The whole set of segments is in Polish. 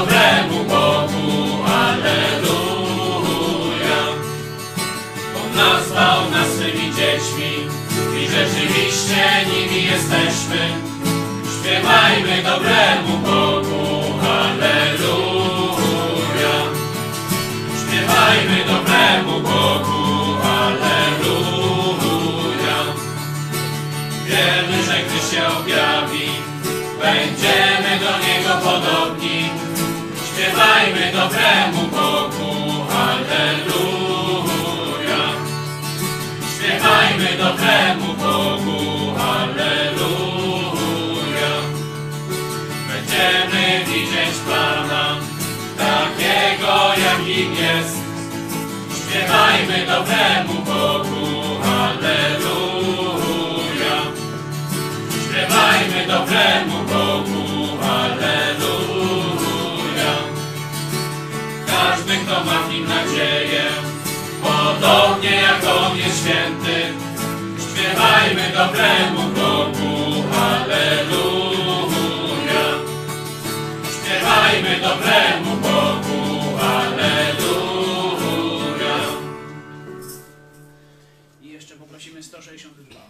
dobremu Bogu, Alleluja. On nazwał nas swymi dziećmi i rzeczywiście nimi jesteśmy. Śpiewajmy dobremu Bogu, Alleluja. Śpiewajmy dobremu Bogu, Alleluja. Wiemy, że gdy się objawi, będziemy do Niego podobni. Śpiewajmy dobremu Bogu, Alleluja. Śpiewajmy dobremu Bogu, Alleluja. Będziemy widzieć Pana, takiego jakim jest. Śpiewajmy dobremu Bogu, Alleluja. Śpiewajmy dobremu podobnie jak on jest święty, śpiewajmy dobremu Bogu, Alleluja. Śpiewajmy dobremu Bogu, Alleluja. I jeszcze poprosimy 162.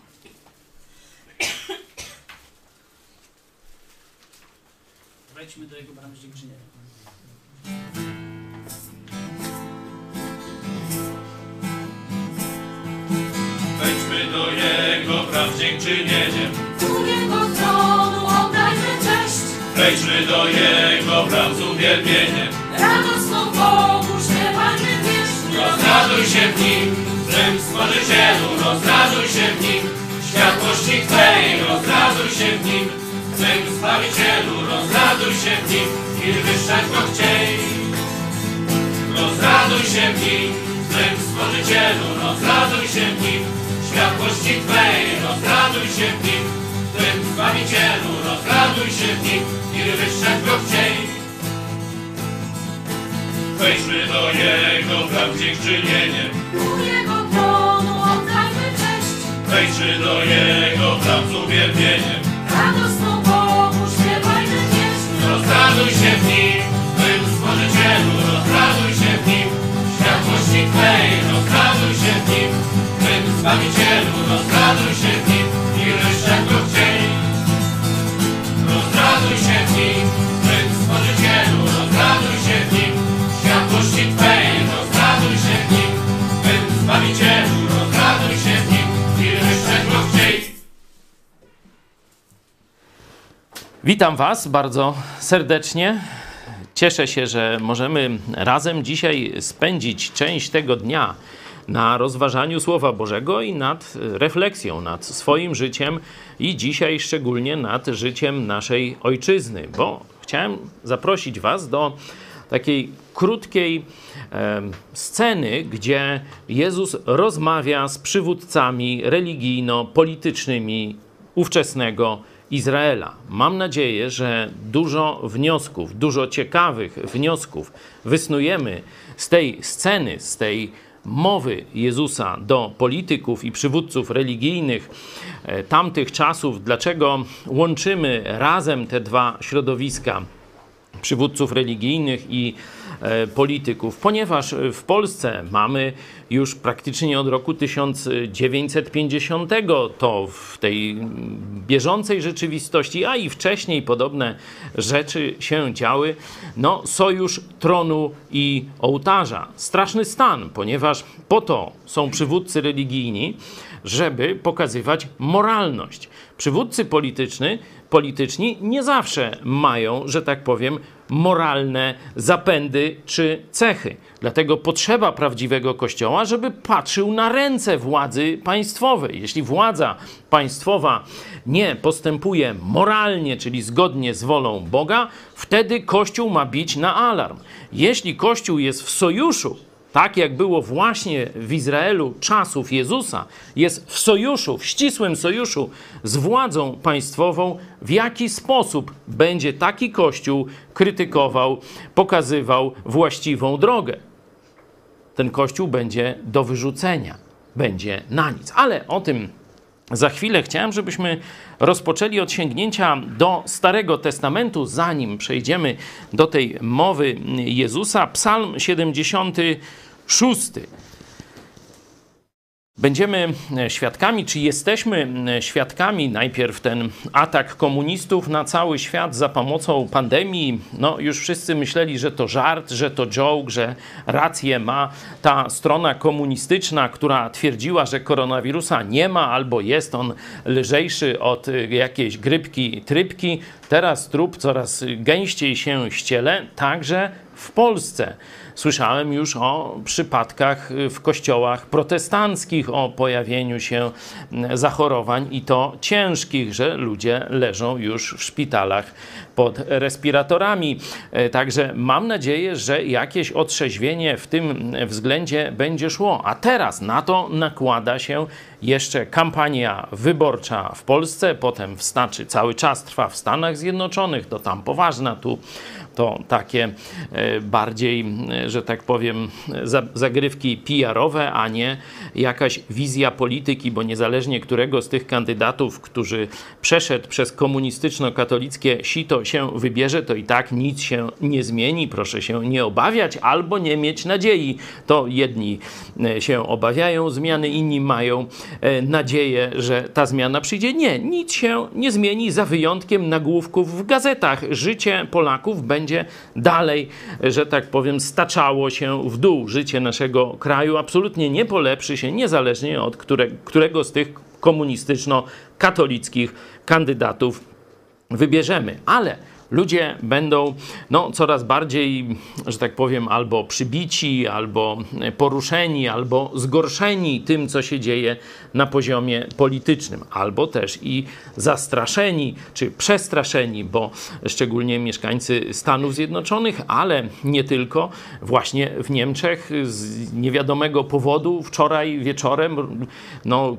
Wejdźmy do jego bram z dziękczynieniem. Z dziękczynieniem. U Jego tronu oddajmy cześć, Wejdźmy do Jego praw z uwielbieniem. radosną Bogu śpiewajmy pieśń. Rozraduj się w Nim, Twym Stworzycielu, rozraduj się w Nim. Światłości Twej, rozraduj się w Nim. Twym Zbawicielu, rozraduj się w Nim i wyszczać Go chciej. Rozraduj się w Nim, Twym Stworzycielu, rozraduj się w Nim. Światłości Twej, rozraduj się w Nim. Twym Zbawicielu, rozraduj się w Nim i wyszczać Go chciej. Wejdźmy do Jego praw dziękczynieniem. U Jego tronu oddajmy cześć, Wejdźmy do Jego praw z uwielbieniem. radosną Bogu śpiewajmy pieśń. Rozraduj się w Nim, Twym Stworzycielu, rozraduj się w Nim. Światłości Twej, rozraduj się w Nim. Zbawicielu, rozraduj się w Nim. I ryszczek Go chciej. Rozraduj się w Nim, Twym Stworzycielu, rozraduj się w Nim. Światłości Twej, rozraduj się w Nim. Twym Zbawicielu, rozraduj się w Nim. I ryszczek Go chciej. Witam Was bardzo serdecznie. Cieszę się, że możemy razem dzisiaj spędzić część tego dnia na rozważaniu Słowa Bożego i nad refleksją nad swoim życiem i dzisiaj szczególnie nad życiem naszej ojczyzny, bo chciałem zaprosić Was do takiej krótkiej em, sceny, gdzie Jezus rozmawia z przywódcami religijno-politycznymi ówczesnego Izraela. Mam nadzieję, że dużo wniosków, dużo ciekawych wniosków wysnujemy z tej sceny, z tej mowy Jezusa do polityków i przywódców religijnych e, tamtych czasów. Dlaczego łączymy razem te dwa środowiska? Przywódców religijnych i e, polityków, ponieważ w Polsce mamy już praktycznie od roku 1950 to w tej bieżącej rzeczywistości, a i wcześniej podobne rzeczy się działy, no sojusz tronu i ołtarza. Straszny stan, ponieważ po to są przywódcy religijni, żeby pokazywać moralność. Przywódcy polityczny, polityczni nie zawsze mają, że tak powiem, moralne zapędy czy cechy. Dlatego potrzeba prawdziwego kościoła, żeby patrzył na ręce władzy państwowej. Jeśli władza państwowa nie postępuje moralnie, czyli zgodnie z wolą Boga, wtedy kościół ma bić na alarm. Jeśli kościół jest w sojuszu tak jak było właśnie w Izraelu czasów Jezusa, jest w sojuszu, w ścisłym sojuszu z władzą państwową, w jaki sposób będzie taki kościół krytykował, pokazywał właściwą drogę. Ten kościół będzie do wyrzucenia, będzie na nic. Ale o tym za chwilę chciałem, żebyśmy rozpoczęli od sięgnięcia do Starego Testamentu, zanim przejdziemy do tej mowy Jezusa. Psalm 76. Będziemy świadkami, czy jesteśmy świadkami, najpierw ten atak komunistów na cały świat za pomocą pandemii. No, już wszyscy myśleli, że to żart, że to joke, że rację ma ta strona komunistyczna, która twierdziła, że koronawirusa nie ma albo jest on lżejszy od jakiejś grypki, trypki. Teraz trup coraz gęściej się ściele, także w Polsce. Słyszałem już o przypadkach w kościołach protestanckich, o pojawieniu się zachorowań i to ciężkich, że ludzie leżą już w szpitalach pod respiratorami. Także mam nadzieję, że jakieś otrzeźwienie w tym względzie będzie szło. A teraz na to nakłada się jeszcze kampania wyborcza w Polsce, potem w znaczy cały czas trwa w Stanach Zjednoczonych, to tam poważna, tu to takie e, bardziej, e, że tak powiem, zagrywki PR-owe, a nie jakaś wizja polityki, bo niezależnie którego z tych kandydatów, którzy przeszedł przez komunistyczno-katolickie sito się wybierze, to i tak nic się nie zmieni. Proszę się nie obawiać albo nie mieć nadziei. To jedni e, się obawiają zmiany, inni mają nadzieję, że ta zmiana przyjdzie. Nie, nic się nie zmieni za wyjątkiem nagłówków w gazetach. Życie Polaków będzie dalej, że tak powiem, staczało się w dół. Życie naszego kraju absolutnie nie polepszy się, niezależnie od które, którego z tych komunistyczno-katolickich kandydatów wybierzemy. Ale ludzie będą no, coraz bardziej, że tak powiem, albo przybici, albo poruszeni, albo zgorszeni tym, co się dzieje na poziomie politycznym, albo też i zastraszeni czy przestraszeni, bo szczególnie mieszkańcy Stanów Zjednoczonych, ale nie tylko, właśnie w Niemczech z niewiadomego powodu wczoraj wieczorem no,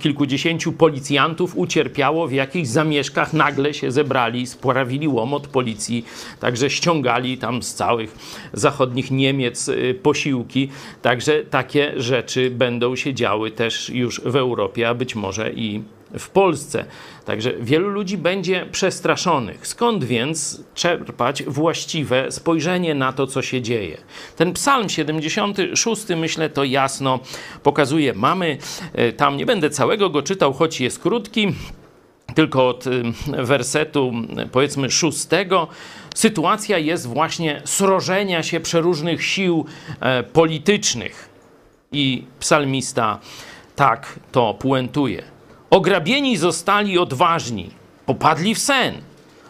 kilkudziesięciu policjantów ucierpiało w jakichś zamieszkach, nagle się zebrali, sprawili łomot policji, także ściągali tam z całych zachodnich Niemiec y, posiłki. Także takie rzeczy będą się działy też już w Europie, a być może i w Polsce. Także wielu ludzi będzie przestraszonych. Skąd więc czerpać właściwe spojrzenie na to, co się dzieje? Ten psalm 76, myślę, to jasno pokazuje. Mamy e, tam, nie będę całego go czytał, choć jest krótki, tylko od wersetu powiedzmy szóstego. Sytuacja jest właśnie srożenia się przeróżnych sił e, politycznych. I psalmista tak to puentuje. Ograbieni zostali odważni, popadli w sen,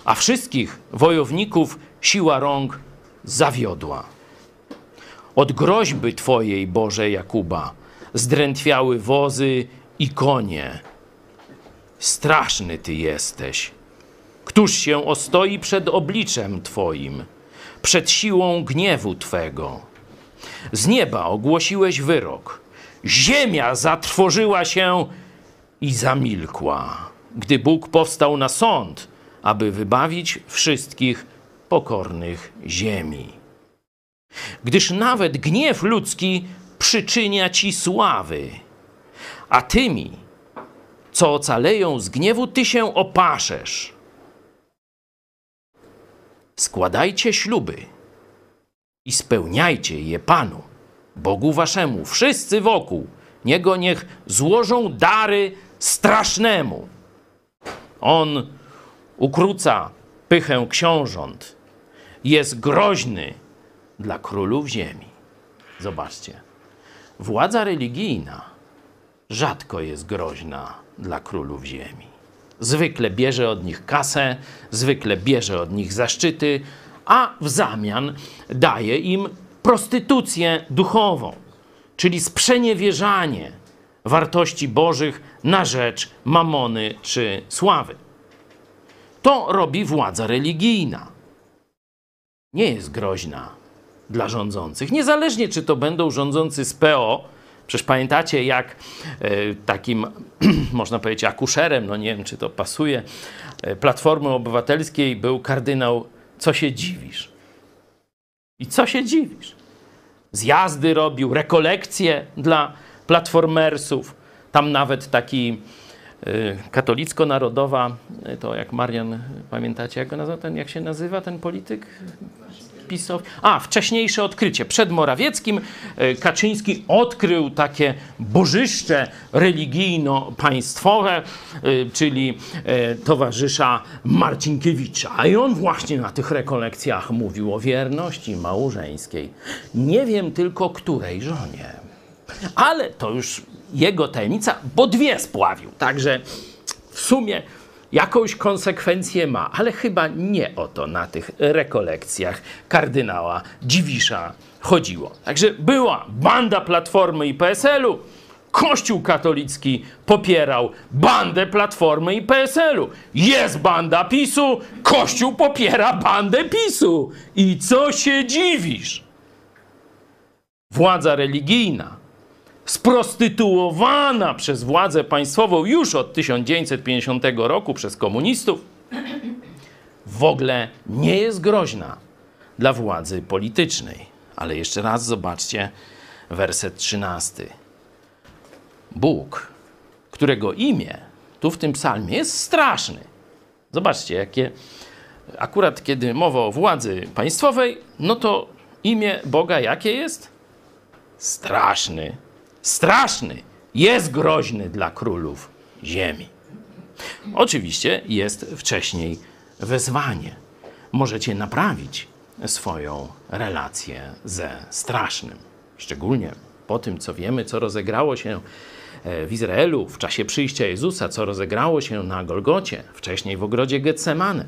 a wszystkich wojowników siła rąk zawiodła. Od groźby Twojej, Boże Jakuba, zdrętwiały wozy i konie. Straszny Ty jesteś. Któż się ostoi przed obliczem Twoim, przed siłą gniewu Twego? Z nieba ogłosiłeś wyrok. Ziemia zatrwożyła się i zamilkła, gdy Bóg powstał na sąd, aby wybawić wszystkich pokornych ziemi. Gdyż nawet gniew ludzki przyczynia ci sławy, a tymi, co ocaleją z gniewu, ty się opaszesz. Składajcie śluby i spełniajcie je Panu, Bogu waszemu, wszyscy wokół. Niego niech złożą dary strasznemu. On ukróca pychę książąt, jest groźny dla królów ziemi. Zobaczcie, władza religijna rzadko jest groźna dla królów ziemi. Zwykle bierze od nich kasę, zwykle bierze od nich zaszczyty, a w zamian daje im prostytucję duchową, czyli sprzeniewierzanie wartości bożych na rzecz mamony czy sławy. To robi władza religijna. Nie jest groźna dla rządzących. Niezależnie, czy to będą rządzący z PO, Przecież pamiętacie, jak e, takim, można powiedzieć, akuszerem, no nie wiem, czy to pasuje, e, Platformy Obywatelskiej był kardynał Co się dziwisz? I co się dziwisz? Zjazdy robił, rekolekcje dla platformersów. Tam nawet taki y, katolicko-narodowa, y, to jak Marian, pamiętacie jak go nazywa, ten, jak się nazywa ten polityk? PiSow. A, wcześniejsze odkrycie. Przed Morawieckim y, Kaczyński odkrył takie bożyszcze religijno-państwowe, czyli towarzysza Marcinkiewicza. I on właśnie na tych rekolekcjach mówił o wierności małżeńskiej. Nie wiem tylko której żonie. Ale to już jego tajemnica, bo dwie spławił. Także w sumie jakąś konsekwencję ma, ale chyba nie o to na tych rekolekcjach kardynała Dziwisza chodziło. Także była banda Platformy i PSL-u. Kościół katolicki popierał bandę Platformy i PSL-u. Jest banda PiSu, Kościół popiera bandę PiSu. I co się dziwisz? Władza religijna sprostytuowana przez władzę państwową już od 1950 roku przez komunistów, w ogóle nie jest groźna dla władzy politycznej. Ale jeszcze raz zobaczcie werset 13. Bóg, którego imię tu w tym psalmie jest straszny. Zobaczcie, jakie akurat kiedy mowa o władzy państwowej, no to imię Boga jakie jest? Straszny straszny, jest groźny dla królów ziemi. Oczywiście jest wcześniej wezwanie. Możecie naprawić swoją relację ze strasznym. Szczególnie po tym, co wiemy, co rozegrało się e, w Izraelu w czasie przyjścia Jezusa, co rozegrało się na Golgocie, wcześniej w ogrodzie Getsemane,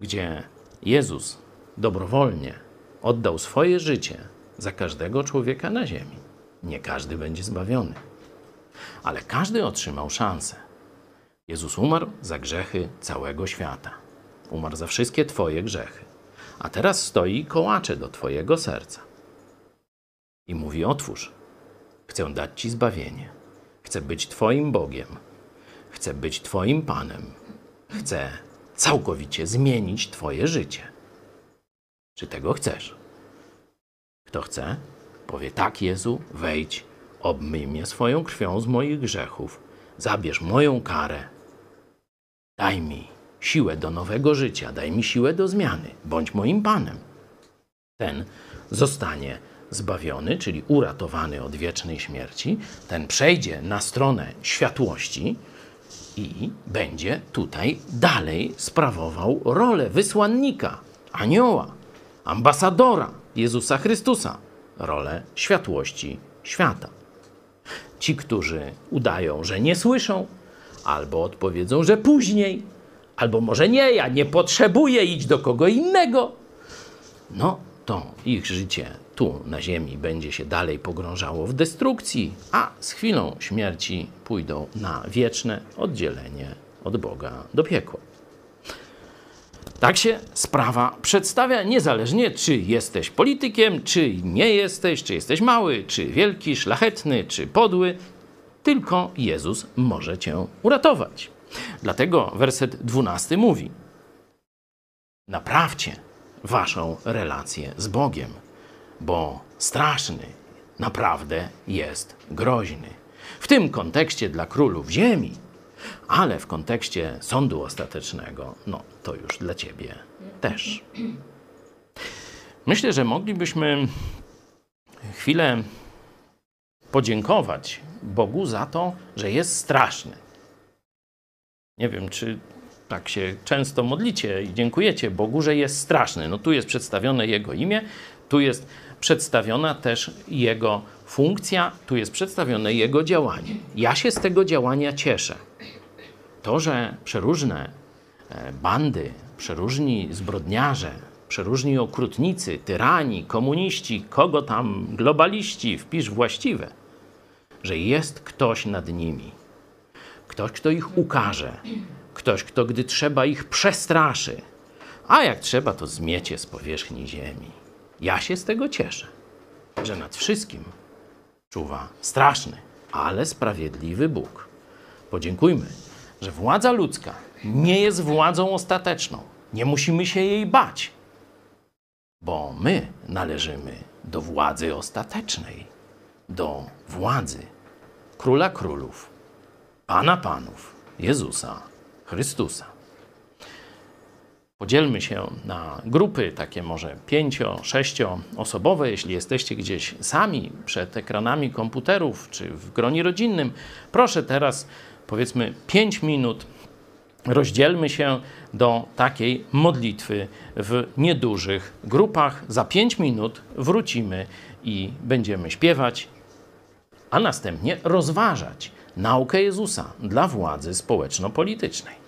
gdzie Jezus dobrowolnie oddał swoje życie za każdego człowieka na ziemi. Nie każdy będzie zbawiony, ale każdy otrzymał szansę. Jezus umarł za grzechy całego świata. Umarł za wszystkie Twoje grzechy. A teraz stoi i kołacze do Twojego serca. I mówi: Otwórz. Chcę dać Ci zbawienie. Chcę być Twoim Bogiem. Chcę być Twoim Panem. Chcę całkowicie zmienić Twoje życie. Czy tego chcesz? Kto chce? Powie tak, Jezu, wejdź, obmyj mnie swoją krwią z moich grzechów, zabierz moją karę. Daj mi siłę do nowego życia, daj mi siłę do zmiany, bądź moim Panem. Ten zostanie zbawiony, czyli uratowany od wiecznej śmierci, ten przejdzie na stronę światłości i będzie tutaj dalej sprawował rolę wysłannika, anioła, ambasadora Jezusa Chrystusa rolę światłości świata. Ci, którzy udają, że nie słyszą, albo odpowiedzą, że później, albo może nie, ja nie potrzebuję iść do kogo innego, no to ich życie tu na ziemi będzie się dalej pogrążało w destrukcji, a z chwilą śmierci pójdą na wieczne oddzielenie od Boga do piekła. Tak się sprawa przedstawia, niezależnie czy jesteś politykiem, czy nie jesteś, czy jesteś mały, czy wielki, szlachetny, czy podły. Tylko Jezus może cię uratować. Dlatego werset 12 mówi: Naprawcie waszą relację z Bogiem, bo straszny naprawdę jest groźny. W tym kontekście dla królów ziemi ale w kontekście sądu ostatecznego, no to już dla ciebie też. Myślę, że moglibyśmy chwilę podziękować Bogu za to, że jest straszny. Nie wiem, czy tak się często modlicie i dziękujecie Bogu, że jest straszny. No tu jest przedstawione Jego imię, tu jest przedstawiona też Jego funkcja, tu jest przedstawione Jego działanie. Ja się z tego działania cieszę. To, że przeróżne e, bandy, przeróżni zbrodniarze, przeróżni okrutnicy, tyrani, komuniści, kogo tam, globaliści, wpisz właściwe, że jest ktoś nad nimi. Ktoś, kto ich ukaże. Ktoś, kto gdy trzeba ich przestraszy. A jak trzeba, to zmiecie z powierzchni ziemi. Ja się z tego cieszę, że nad wszystkim czuwa straszny, ale sprawiedliwy Bóg. Podziękujmy że władza ludzka nie jest władzą ostateczną. Nie musimy się jej bać, bo my należymy do władzy ostatecznej, do władzy króla królów Pana Panów, Jezusa Chrystusa. Podzielmy się na grupy, takie może pięcio, sześcioosobowe. Jeśli jesteście gdzieś sami przed ekranami komputerów czy w gronie rodzinnym, proszę teraz powiedzmy 5 minut rozdzielmy się do takiej modlitwy w niedużych grupach. Za 5 minut wrócimy i będziemy śpiewać, a następnie rozważać naukę Jezusa dla władzy społeczno-politycznej.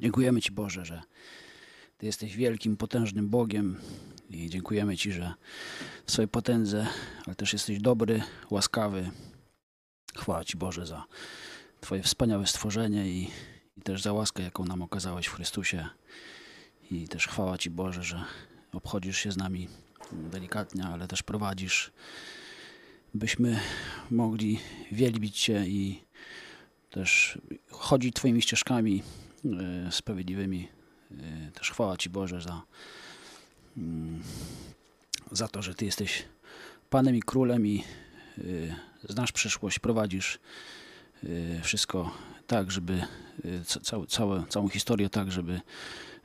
Dziękujemy Ci, Boże, że Ty jesteś wielkim, potężnym Bogiem i dziękujemy Ci, że w swojej potędze, ale też jesteś dobry, łaskawy. Chwała Ci, Boże, za Twoje wspaniałe stworzenie i, i też za łaskę, jaką nam okazałeś w Chrystusie. I też chwała Ci, Boże, że obchodzisz się z nami delikatnie, ale też prowadzisz, byśmy mogli wielbić Cię i też chodzić Twoimi ścieżkami sprawiedliwymi. E, Też chwała Ci Boże za, mm, za to, że Ty jesteś Panem i Królem i e, znasz przyszłość, prowadzisz e, wszystko tak, żeby e, ca- całe, całe, całą historię tak, żeby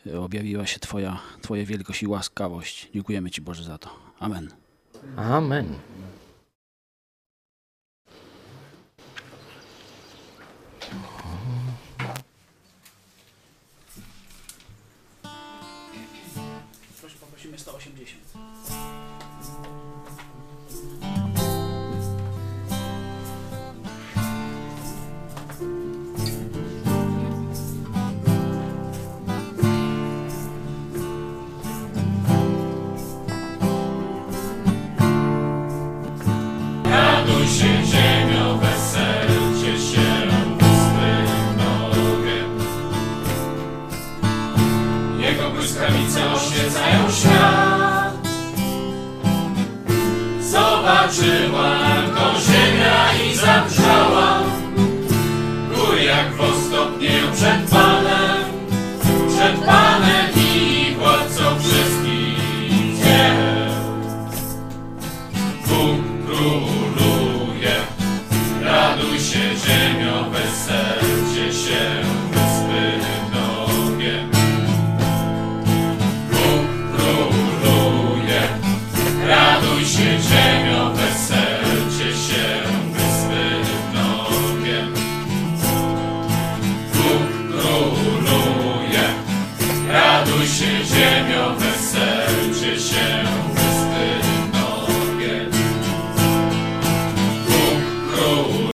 e, objawiła się Twoja, Twoja wielkość i łaskawość. Dziękujemy Ci Boże za to. Amen. Amen. 180.